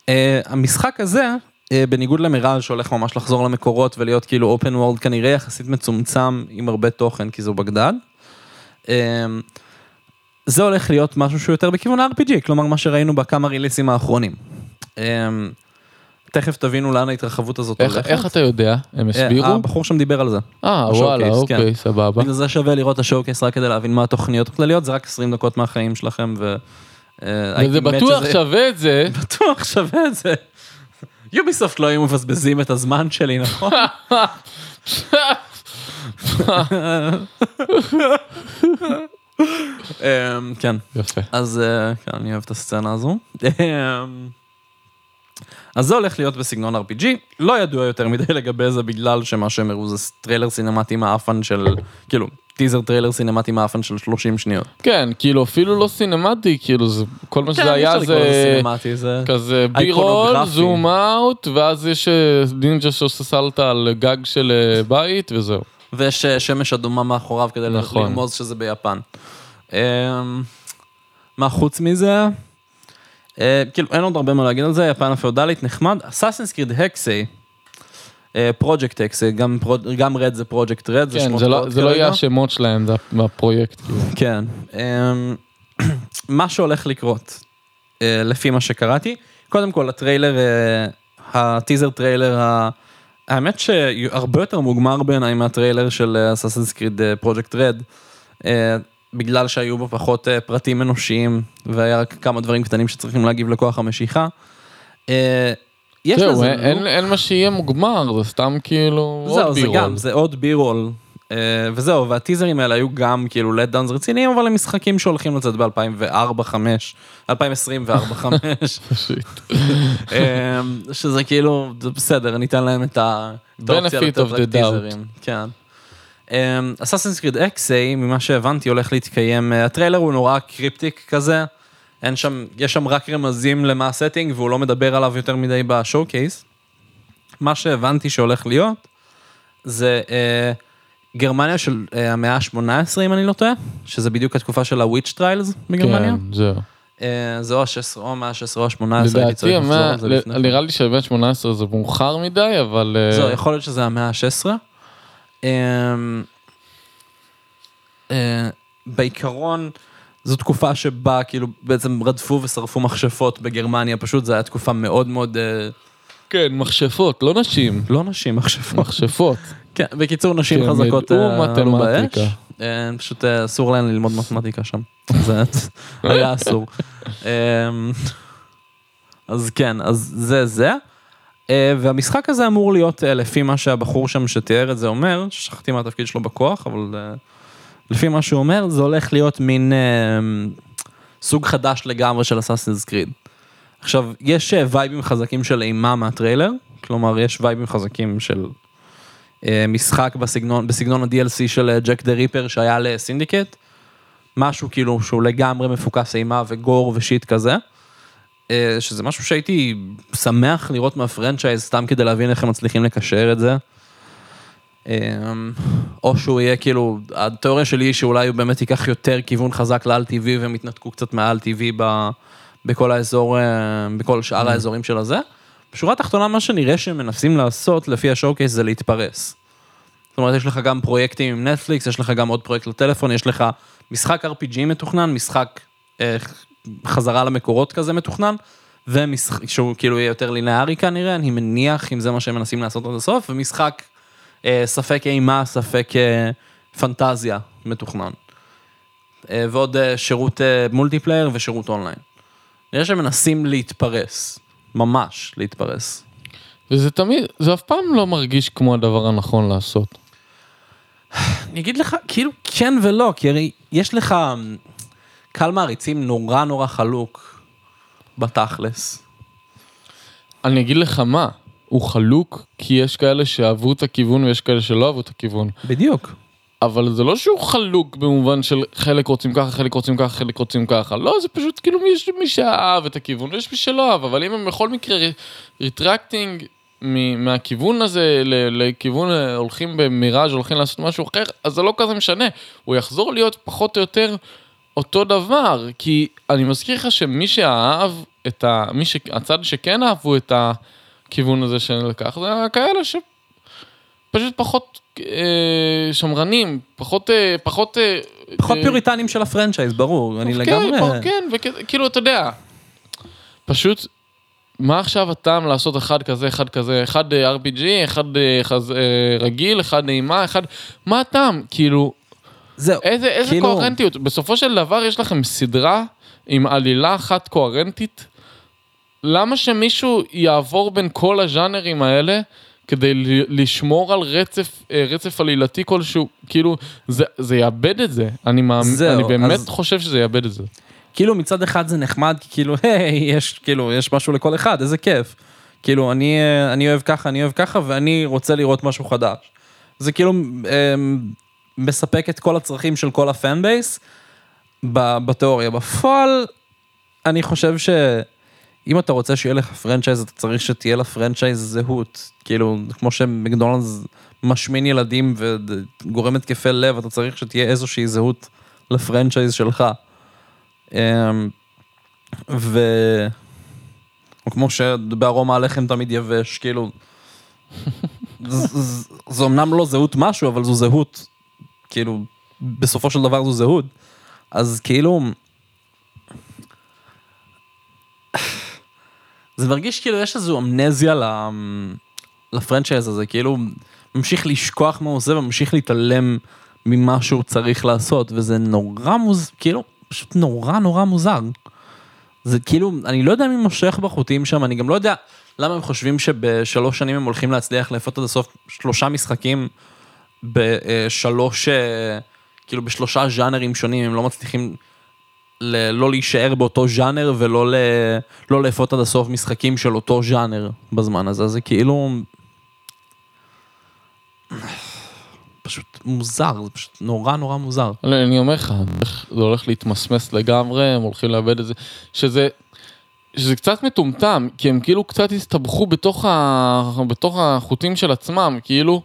אה, המשחק הזה, אה, בניגוד למיראז' שהולך ממש לחזור למקורות ולהיות כאילו open world כנראה יחסית מצומצם עם הרבה תוכן כי זו בגדד. אה, זה הולך להיות משהו שהוא יותר בכיוון ה-RPG, כלומר מה שראינו בכמה release־ים האחרונים. Uh, תכף תבינו לאן ההתרחבות הזאת איך, הולכת. איך אתה יודע? הם Uh, הסבירו? הבחור שם דיבר על זה. אה, וואלה, אוקיי, כן. סבבה. בגלל זה שווה לראות את השואו קייס רק כדי להבין מה התוכניות הכלליות, זה רק 20 דקות מהחיים שלכם ו... אה, וזה בטוח שזה- שווה את זה. בטוח שווה את זה. יוביסופט לא היו מבזבזים את הזמן שלי, נכון? אמ, כן, יפה. אז אה, כן, אני אוהב את הסצנה הזו. אז זה הולך להיות בסגנון RPG, לא ידוע יותר מדי לגבי זה בגלל שמה שהם הראו זה טריילר סינמטי מעפן של, כאילו, teaser trailer סינמטי מעפן של 30 שניות. כן, כאילו אפילו לא סינמטי, כאילו זה, כל מה כן, שזה היה לזה זה סינמטי, זה... כזה בירול. זום אאוט, ואז יש אה, נינג'ה שעושה סלטה על גג של אה, בית וזהו. ויש אה, שמש אדומה מאחוריו כדי נכון. לרמוז שזה ביפן. אמ, מה חוץ מזה? אה, כאילו אין עוד הרבה מה להגיד על זה, יפן הפאודלית נחמד. אסאסינס קריד הקסי, פרויקט הקסי, גם רד זה פרויקט רד, זה כן, שמות זה לא- קוד זה לא כרגע. יהיה השמות שלהם, זה הפרויקט. כאילו. כן. אמ, מה שהולך לקרות, אה, לפי מה שקראתי, קודם כל הטריילר, אה, ה teaser trailer, האמת שהרבה יותר מוגמר בעיניי מהטריילר של Assassin's Creed פרויקט Red, בגלל שהיו בו פחות אה, פרטים אנושיים והיה רק כמה דברים קטנים שצריכים להגיב לכוח המשיכה. אה, יש זהו, לזה אין- אין- אין מה שיהיה מוגמר, זה סתם כאילו זהו, עוד זה בירול. גם, זה עוד בירול. אה, וזהו, והטיזרים האלה היו גם כאילו let downs רציניים, אבל הם משחקים שהולכים לצאת ב-2004-2005, 2024-2025, שיט. שזה כאילו, זה בסדר, ניתן להם את האופציה Benefit לתת of רק the טיזרים. כן. אסאסינס קריד אקסיי, ממה שהבנתי, הולך להתקיים, אה, הטריילר הוא נורא קריפטיק כזה, אין שם, יש שם רק רמזים למה הסטינג, והוא לא מדבר עליו יותר מדי בשואו קייס. מה שהבנתי שהולך להיות, זה אה, גרמניה של אה, המאה ה-18, אם אני לא טועה, שזה בדיוק התקופה של ה-Witch Trials בגרמניה. כן, זהו. אה, זה או ה-16 או המאה ה-16 או ה-18, הייתי לדעתי, צריך לחזור המאה- על זה לפני כן. נראה לי שהבן 18 זה מאוחר מדי, אבל... אה, זהו, יכול להיות שזה המאה ה-16. אמ, אה, בעיקרון, זו תקופה שבה כאילו בעצם רדפו ושרפו מכשפות בגרמניה, פשוט זו הייתה תקופה מאוד מאוד, אה, כן, מכשפות, לא נשים, לא נשים, מכשפות. מכשפות. כן, בקיצור, נשים שהם חזקות אה, עלו. באש. פשוט אסור להן ללמוד מתמטיקה שם. זה היה אסור. אמ, אז כן, אז זה זה. אה, והמשחק הזה אמור להיות, אה, לפי מה שהבחור שם שתיאר את זה אומר, שכחתי מה התפקיד שלו בכוח, אבל אה, לפי מה שהוא אומר, זה הולך להיות מין סוג חדש לגמרי של אסאסינס קריד. עכשיו, יש vibe־ים חזקים של אימה מהטריילר, כלומר, יש vibe־ים חזקים של משחק בסגנון, בסגנון ה-DLC של Jack the Ripper שהיה ל Syndicate. משהו כאילו שהוא לגמרי מפוקס אימה ו gore ו shit כזה. אה, שזה משהו שהייתי שמח לראות מה franchise סתם כדי להבין איך הם מצליחים לקשר את זה. אה, או שהוא יהיה כאילו, התיאוריה שלי היא שאולי הוא באמת ייקח יותר כיוון חזק לאל טבעי והם יתנתקו קצת ב- בכל האזור, אה, בכל שאר האזורים של הזה. בשורה התחתונה מה שנראה שהם מנסים לעשות לפי השואו קייס זה להתפרס. זאת אומרת, יש לך גם פרויקטים עם נטפליקס, יש לך גם עוד פרויקט לטלפון, יש לך משחק RPG מתוכנן, משחק חזרה למקורות כזה מתוכנן, ומשחק שהוא כאילו יהיה יותר לינארי כנראה, אני מניח אם זה מה שהם מנסים לעשות עד הסוף, ומשחק אה, ספק אימה, ספק אה, פנטזיה מתוכנן. אה, ועוד אה, שירות אה, multiplayer ושירות אונליין. נראה שהם מנסים להתפרס, ממש להתפרס. וזה תמיד, זה אף פעם לא מרגיש כמו הדבר הנכון לעשות. אני אגיד לך, כאילו כן ולא, כי הרי יש לך קהל מעריצים נורא נורא חלוק בתכלס. אני אגיד לך מה, הוא חלוק כי יש כאלה שאהבו את הכיוון ויש כאלה שלא אהבו את הכיוון. בדיוק. אבל זה לא שהוא חלוק במובן של חלק רוצים ככה, חלק רוצים ככה, חלק רוצים ככה. לא, זה פשוט כאילו יש מי שאהב את הכיוון ויש מי שלא אהב, אבל אם הם בכל מקרה retracting מהכיוון הזה לכיוון אה, הולכים במיראז' הולכים לעשות משהו אחר, אז זה לא כזה משנה. הוא יחזור להיות פחות או יותר אותו דבר, כי אני מזכיר לך שמי שאהב את ה... מי ש... הצד שכן אהבו את הכיוון הזה שלקח, זה כאלה ש... פשוט פחות אה, שמרנים, פחות, אה, פחות... אה, פחות אה, פיוריטנים של הפרנצ'ייז, ברור, אני כן, לגמרי... פה, כן, וכאילו, אתה יודע, פשוט, מה עכשיו הטעם לעשות אחד כזה, אחד כזה, אחד אה, RPG, אחד אה, חז, אה, רגיל, אחד נעימה, אחד... מה הטעם? כאילו, זהו, איזה, איזה כאילו- קוהרנטיות? בסופו של דבר יש לכם סדרה עם עלילה אחת קוהרנטית? למה שמישהו יעבור בין כל הז'אנרים האלה כדי לשמור על רצף, אה, רצף עלילתי כלשהו? כאילו, זה, זה יאבד את זה. אני, מאמין, זהו, אני באמת אז- חושב שזה יאבד את זה. כאילו מצד אחד זה נחמד, כי כאילו, היי, יש, כאילו, יש משהו לכל אחד, איזה כיף. כאילו, אני, אה, אני אוהב ככה, אני אוהב ככה, ואני רוצה לראות משהו חדש. זה כאילו אה, מספק את כל הצרכים של כל ה fan base בתיאוריה. בפועל, אני חושב שאם אתה רוצה שיהיה לך franchise, אתה צריך שתהיה ל franchise זהות. כאילו, כמו שמקדונלדס משמין ילדים וגורם התקפי לב, אתה צריך שתהיה איזושהי זהות לפרנצ'ייז שלך. אמ, ו... או כמו שבארומה הלחם תמיד יבש, כאילו... ז- ז- זו אמנם לא זהות משהו, אבל זו זהות, כאילו, בסופו של דבר זו זהות. אז כאילו... זה מרגיש כאילו יש איזו אמנזיה לפרנצ'ייז הזה, כאילו ממשיך לשכוח מה הוא עושה וממשיך להתעלם ממה שהוא צריך לעשות, וזה נורא מוז... כאילו, פשוט נורא נורא מוזר. זה כאילו, אני לא יודע מי מושך בחוטים שם, אני גם לא יודע למה הם חושבים שבשלוש שנים הם הולכים להצליח לאפות עד הסוף שלושה משחקים בשלוש, אה, כאילו בשלושה ז'אנרים שונים, הם לא מצליחים ל- לא להישאר באותו ז'אנר ולא ל- לא לאפות עד הסוף משחקים של אותו ז'אנר בזמן הזה, זה כאילו... פשוט מוזר, זה פשוט נורא נורא מוזר. לא, אני אומר לך, זה הולך להתמסמס לגמרי, הם הולכים לאבד את זה, שזה, שזה קצת מטומטם, כי הם כאילו קצת הסתבכו בתוך, ה, בתוך החוטים של עצמם, כאילו,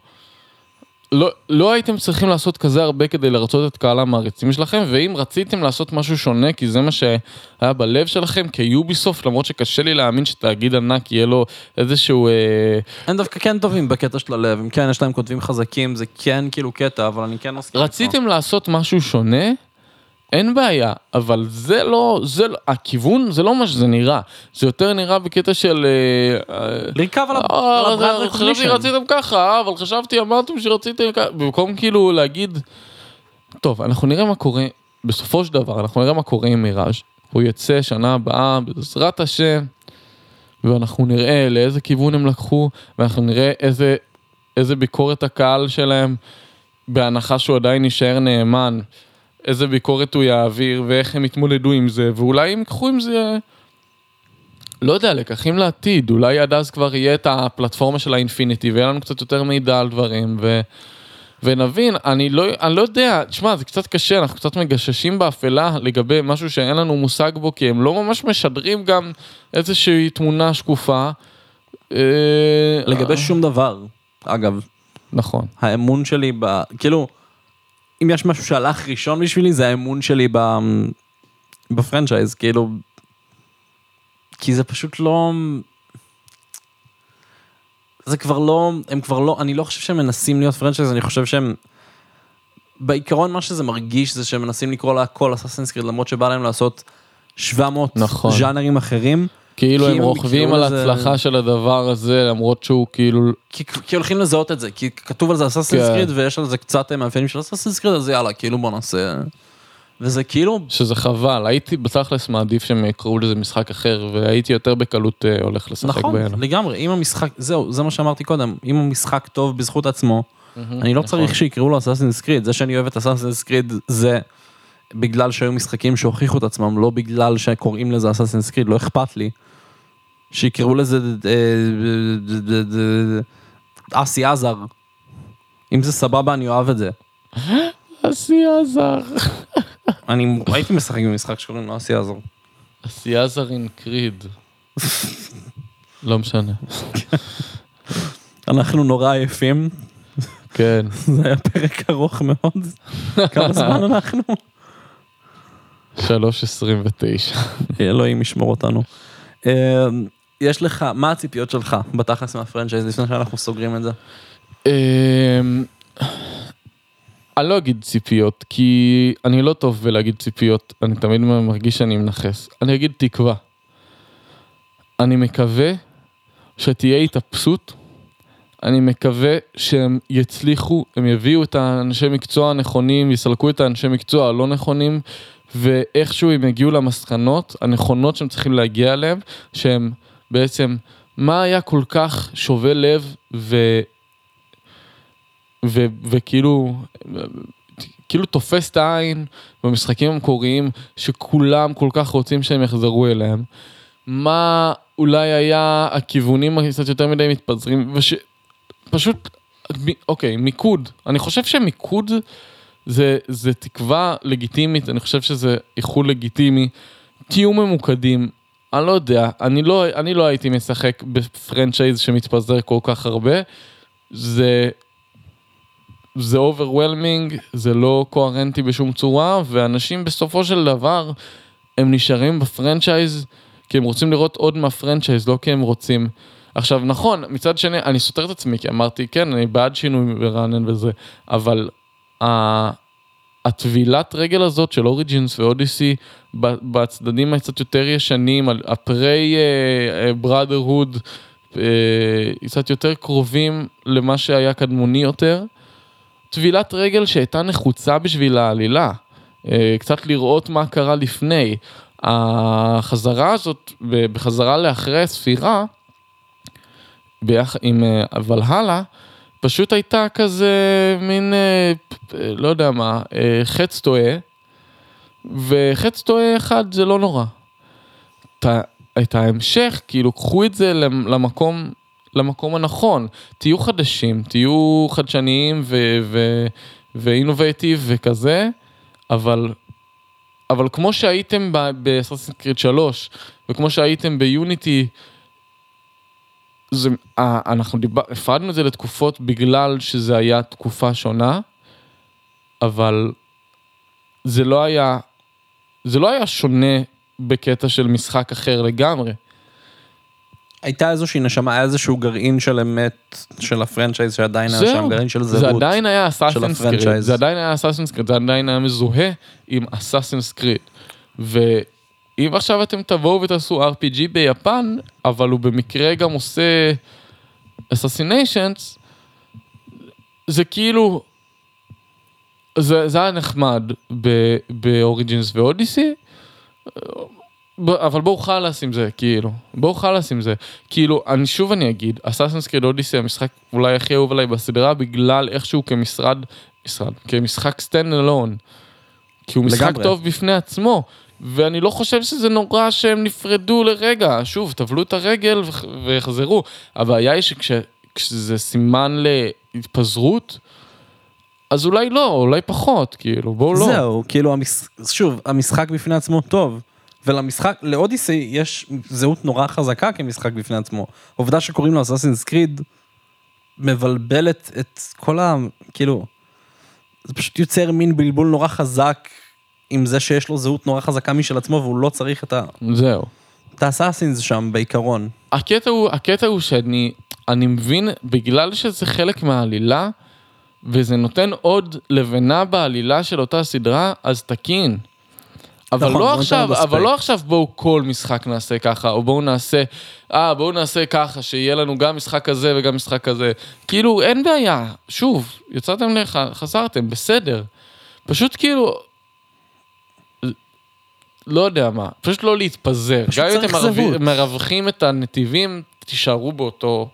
לא, לא הייתם צריכים לעשות כזה הרבה כדי לרצות את קהל המעריצים שלכם, ואם רציתם לעשות משהו שונה, כי זה מה שהיה בלב שלכם, כיוביסופט, למרות שקשה לי להאמין שתאגיד ענק יהיה לו איזשהו... אה, הם דווקא כן טובים בקטע של הלב, אם כן יש להם כותבים חזקים, זה כן כאילו קטע, אבל אני כן מסכים. רציתם לעשות משהו שונה? אין בעיה, אבל זה לא, זה לא, הכיוון זה לא מה שזה נראה, זה יותר נראה בקטע של... אה, אה, לרכב על ה- אה, חשבתי. רציתם ככה, אבל חשבתי אמרתם שרציתם ככה, במקום כאילו להגיד, טוב, אנחנו נראה מה קורה, בסופו של דבר, אנחנו נראה מה קורה עם מיראז', הוא יצא שנה הבאה, בעזרת השם, ואנחנו נראה לאיזה כיוון הם לקחו, ואנחנו נראה איזה, איזה ביקורת הקהל שלהם, בהנחה שהוא עדיין יישאר נאמן, איזה ביקורת הוא יעביר, ואיך הם יתמודדו עם זה, ואולי הם ייקחו עם זה... לא יודע, לקחים לעתיד, אולי עד אז כבר יהיה את הפלטפורמה של האינפיניטי ויהיה לנו קצת יותר מידע על דברים ו... ונבין, אני לא, אני לא יודע, תשמע, זה קצת קשה, אנחנו קצת מגששים באפלה לגבי משהו שאין לנו מושג בו, כי הם לא ממש משדרים גם איזושהי תמונה שקופה. אה, לגבי שום דבר, אגב, נכון. האמון שלי ב... כאילו, אם יש משהו שהלך ראשון בשבילי, זה האמון שלי ב... ב franchise, כאילו... כי זה פשוט לא... זה כבר לא, הם כבר לא, אני לא חושב שהם מנסים להיות franchise, אני חושב שהם... בעיקרון מה שזה מרגיש זה שהם מנסים לקרוא להכל Assassin's Creed, למרות שבא להם לעשות 700 נכון. ז'אנרים אחרים. כאילו כי הם רוכבים על ההצלחה של הדבר הזה, למרות שהוא כאילו... כי, כי הולכים לזהות את זה, כי כתוב על זה אסאסינס כן. קריד ויש על זה קצת מאפיינים של אסאסינס קריד, אז יאללה, כאילו בוא נעשה... וזה כאילו, שזה חבל, הייתי בתכלס מעדיף שהם יקראו לזה משחק אחר, והייתי יותר בקלות אה, הולך לשחק נכון, באלה. לגמרי, אם המשחק, זהו, זה מה שאמרתי קודם, אם המשחק טוב בזכות עצמו, אני לא נכון. צריך שיקראו לו אסאסינס קריד, זה שאני אוהב את אסאסינס קריד זה בגלל שהיו משחקים שהוכיחו את עצמם, לא בגלל שקוראים לזה אסאסינס קריד, לא אכפת לי. שיקראו לזה אה, אה, אה, אסי עזר. אם זה סבבה, אני אוהב את זה. אסי עזר. אני הייתי משחק במשחק שקוראים לו אסי עזר. אסי עזר אין קריד. לא משנה. אנחנו נורא עייפים, כן. זה היה פרק ארוך מאוד. כמה זמן אנחנו? 3.29. אלוהים ישמור אותנו. יש לך, מה הציפיות שלך בתכלס מהפרנצ'ייז לפני שאנחנו סוגרים את זה? אמ, אני לא אגיד ציפיות, כי אני לא טוב בלהגיד ציפיות, אני תמיד מרגיש שאני מנכס. אני אגיד תקווה. אני מקווה שתהיה התאפסות, אני מקווה שהם יצליחו, הם יביאו את האנשי מקצוע הנכונים, יסלקו את האנשי מקצוע הלא נכונים, ואיכשהו הם יגיעו למסקנות הנכונות שהם צריכים להגיע אליהם, שהם בעצם, מה היה כל כך שובה לב ו... ו... וכאילו, כאילו תופס את העין במשחקים המקוריים, שכולם כל כך רוצים שהם יחזרו אליהם. מה אולי היה הכיוונים קצת יותר מדי מתפזרים, וש... פשוט, אוקיי, מיקוד. אני חושב שמיקוד זה, זה תקווה לגיטימית, אני חושב שזה איחול לגיטימי. תהיו ממוקדים, אני לא יודע, אני לא, אני לא הייתי משחק ב franchise שמתפזר כל כך הרבה. זה, זה overwhelming, זה לא קוהרנטי בשום צורה, ואנשים בסופו של דבר, הם נשארים בפרנצ'ייז כי הם רוצים לראות עוד מהפרנצ'ייז, לא כי הם רוצים. עכשיו נכון, מצד שני, אני סותר את עצמי, כי אמרתי, כן, אני בעד שינוי ברענן וזה, אבל הטבילת רגל הזאת של אוריג'ינס ואודיסי, בצדדים הקצת יותר ישנים, הפרי בראדרהוד, אה, קצת יותר קרובים למה שהיה קדמוני יותר, טבילת רגל שהייתה נחוצה בשביל העלילה, אה, קצת לראות מה קרה לפני. החזרה הזאת, בחזרה לאחרי הספירה, ביח... עם אה, ולהלה, פשוט הייתה כזה מין, אה, לא יודע מה, אה, חץ טועה, וחץ טועה אחד זה לא נורא. את ההמשך, כאילו, קחו את זה למקום, למקום הנכון. תהיו חדשים, תהיו חדשניים ו innovative וכזה, אבל אבל כמו שהייתם ב Assassin's Creed 3, וכמו שהייתם ב Unity, זה, אנחנו דיבר, הפרדנו את זה לתקופות בגלל שזה היה תקופה שונה, אבל זה לא היה, זה לא היה שונה בקטע של משחק אחר לגמרי. הייתה איזושהי נשמה, היה איזשהו גרעין של אמת של ה franchise שעדיין היה שם, גרעין של זהות זה עדיין היה Assassin's Creed, זה עדיין היה Assassin's Creed, זה עדיין היה מזוהה עם אסאסינס קריד. ואם עכשיו אתם תבואו ותעשו RPG ביפן, אבל הוא במקרה גם עושה אסאסיניישנס, זה כאילו, זה, זה היה נחמד באוריג'ינס ואודיסי, אבל בואו חלאס עם זה, כאילו. בואו חלאס עם זה. כאילו, אני שוב אני אגיד, אסאסינס קריד אודיסי המשחק אולי הכי אהוב עליי בסדרה, בגלל איכשהו כמשרד, משרד, כמשחק standalone. כי הוא משחק לגמרי. טוב בפני עצמו, ואני לא חושב שזה נורא שהם נפרדו לרגע. שוב, טבלו את הרגל ויחזרו. הבעיה היא שכשזה סימן להתפזרות, אז אולי לא, אולי פחות, כאילו, בואו לא. זהו, כאילו, המש... שוב, המשחק בפני עצמו טוב. ולמשחק, ל Odyssey יש זהות נורא חזקה כמשחק בפני עצמו. עובדה שקוראים לו Assassin's Creed, מבלבלת את כל ה... כאילו, זה פשוט יוצר מין בלבול נורא חזק עם זה שיש לו זהות נורא חזקה משל עצמו והוא לא צריך את ה... זהו. את האסאסינס שם בעיקרון. הקטע הוא, הקטע הוא שאני אני מבין, בגלל שזה חלק מהעלילה, וזה נותן עוד לבנה בעלילה של אותה סדרה, אז תקין. אבל נכון, לא עכשיו, אבל לא עכשיו בואו כל משחק נעשה ככה, או בואו נעשה, אה בואו נעשה ככה, שיהיה לנו גם משחק כזה וגם משחק כזה. כאילו, אין בעיה. שוב, יצאתם לך, חזרתם, בסדר. פשוט כאילו, לא יודע מה, פשוט לא להתפזר. גם אם אתם מרווחים את הנתיבים, תישארו באותו,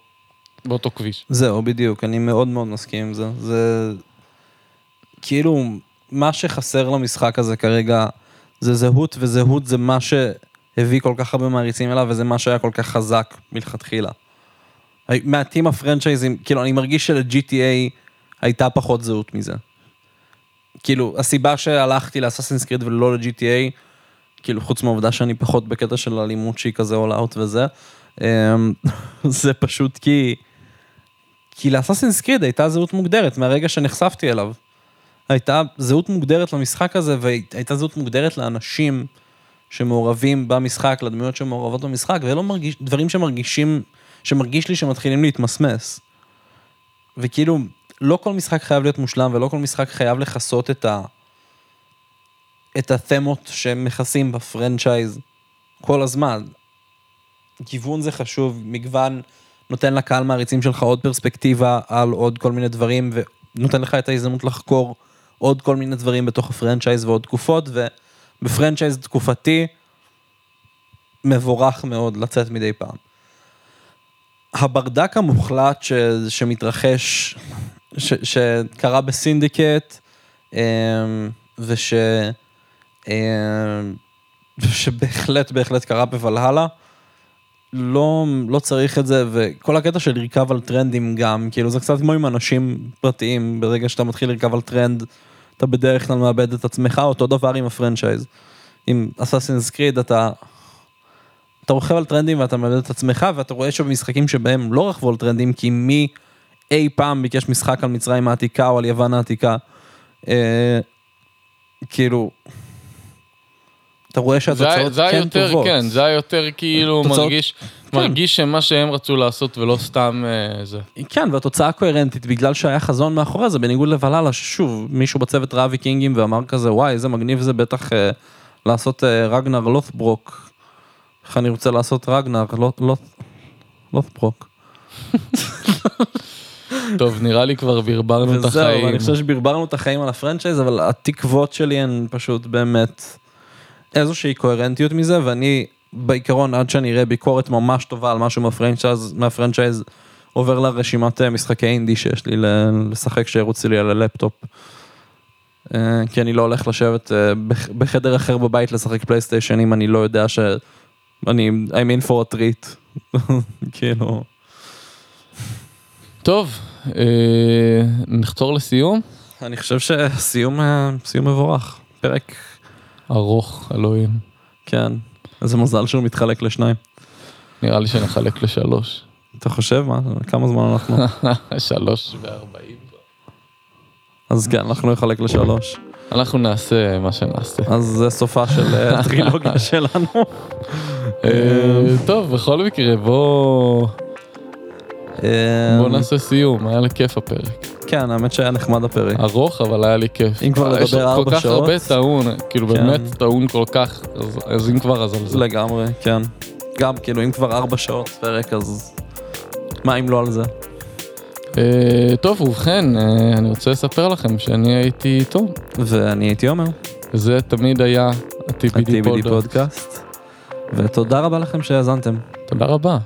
באותו כביש. זהו, בדיוק, אני מאוד מאוד מסכים עם זה. זה כאילו, מה שחסר למשחק הזה כרגע, זה זהות, וזהות זה מה שהביא כל כך הרבה מעריצים אליו, וזה מה שהיה כל כך חזק מלכתחילה. מעטים הפרנצ'ייזים, כאילו, אני מרגיש של-GTA הייתה פחות זהות מזה. כאילו, הסיבה שהלכתי לאסאסינס קריד ולא ל-GTA, כאילו, חוץ מהעובדה שאני פחות בקטע של אלימות שהיא כזה all out וזה, אמ, זה פשוט כי... כי לאסאסינס קריד הייתה זהות מוגדרת מהרגע שנחשפתי אליו. הייתה זהות מוגדרת למשחק הזה, והייתה זהות מוגדרת לאנשים שמעורבים במשחק, לדמויות שמעורבות במשחק, ולא מרגיש, דברים שמרגישים, שמרגיש לי שמתחילים להתמסמס. וכאילו, לא כל משחק חייב להיות מושלם, ולא כל משחק חייב לכסות את ה... את התמות שהם מכסים בפרנצ'ייז כל הזמן. גיוון זה חשוב, מגוון נותן לקהל מעריצים שלך עוד פרספקטיבה על עוד כל מיני דברים, ונותן לך את ההזדמנות לחקור עוד כל מיני דברים בתוך ה franchise ועוד תקופות, וב franchise תקופתי, מבורך מאוד לצאת מדי פעם. הברדק המוחלט ש, שמתרחש, ש, שקרה ב Syndicate, אמ, וש... אמ, שבהחלט בהחלט קרה בוולהלה. לא, לא צריך את זה, וכל הקטע של לרכב על טרנדים גם, כאילו זה קצת כמו עם אנשים פרטיים, ברגע שאתה מתחיל לרכב על טרנד, אתה בדרך כלל מאבד את עצמך, אותו דבר עם הפרנצ'ייז. עם אסאסינס קריד אתה, אתה רוכב על טרנדים ואתה מאבד את עצמך, ואתה רואה שבמשחקים שבהם לא רכבו על טרנדים, כי מי אי פעם ביקש משחק על מצרים העתיקה או על יוון העתיקה, אה, כאילו... אתה רואה שהתוצאות זה כן יותר, טובות. כן, זה היה יותר כאילו תוצאות- מרגיש, כן. מרגיש שמה שהם רצו לעשות ולא סתם אה, זה. כן, והתוצאה קוהרנטית בגלל שהיה חזון מאחורי זה, בניגוד לוולאלה, ששוב, מישהו בצוות ראה ויקינגים ואמר כזה, וואי, איזה מגניב זה בטח אה, לעשות אה, רגנר לות'ברוק. איך אני רוצה לעשות רגנר, לות'ברוק. טוב, נראה לי כבר ברברנו את וזהו, החיים. אני חושב שברברנו את החיים על הפרנצ'ייז, אבל התקוות שלי הן פשוט באמת איזושהי קוהרנטיות מזה, ואני בעיקרון, עד שאני אראה ביקורת ממש טובה על משהו מה franchise, מה franchise, עובר לרשימת אה, משחקי אינדי שיש לי לשחק שירוץ לי על הלפטופ. אה, כי אני לא הולך לשבת אה, בח- בחדר אחר בבית לשחק פלייסטיישן אם אני לא יודע ש... אני, I'm in for a treat. כאילו, טוב, נחתור לסיום. אני חושב שסיום סיום מבורך. פרק ארוך, אלוהים. כן, איזה מזל שהוא מתחלק לשניים. נראה לי שנחלק לשלוש. אתה חושב מה? כמה זמן אנחנו? שלוש וארבעים. אז כן, אנחנו נחלק לשלוש. אנחנו נעשה מה שנעשה. אז זה סופה של אה, הטרילוגיה שלנו. אה, טוב, בכל מקרה, בוא אה, בוא נעשה סיום, היה לי כיף הפרק. כן, האמת שהיה נחמד הפרק. ארוך, אבל היה לי כיף. אם כבר יש לדבר ארבע כל כך שעות. הרבה טעון, כאילו כן. באמת טעון כל כך, אז- אז אם כבר, אז על זה. לגמרי, כן. גם כאילו אם כבר ארבע שעות פרק אז מה אם לא על זה? אה, טוב, ובכן, אה, אני רוצה לספר לכם שאני הייתי תום. ואני הייתי עומר, זה תמיד היה ה-TBD פוד. פודקאסט. ותודה רבה לכם שהאזנתם. תודה רבה.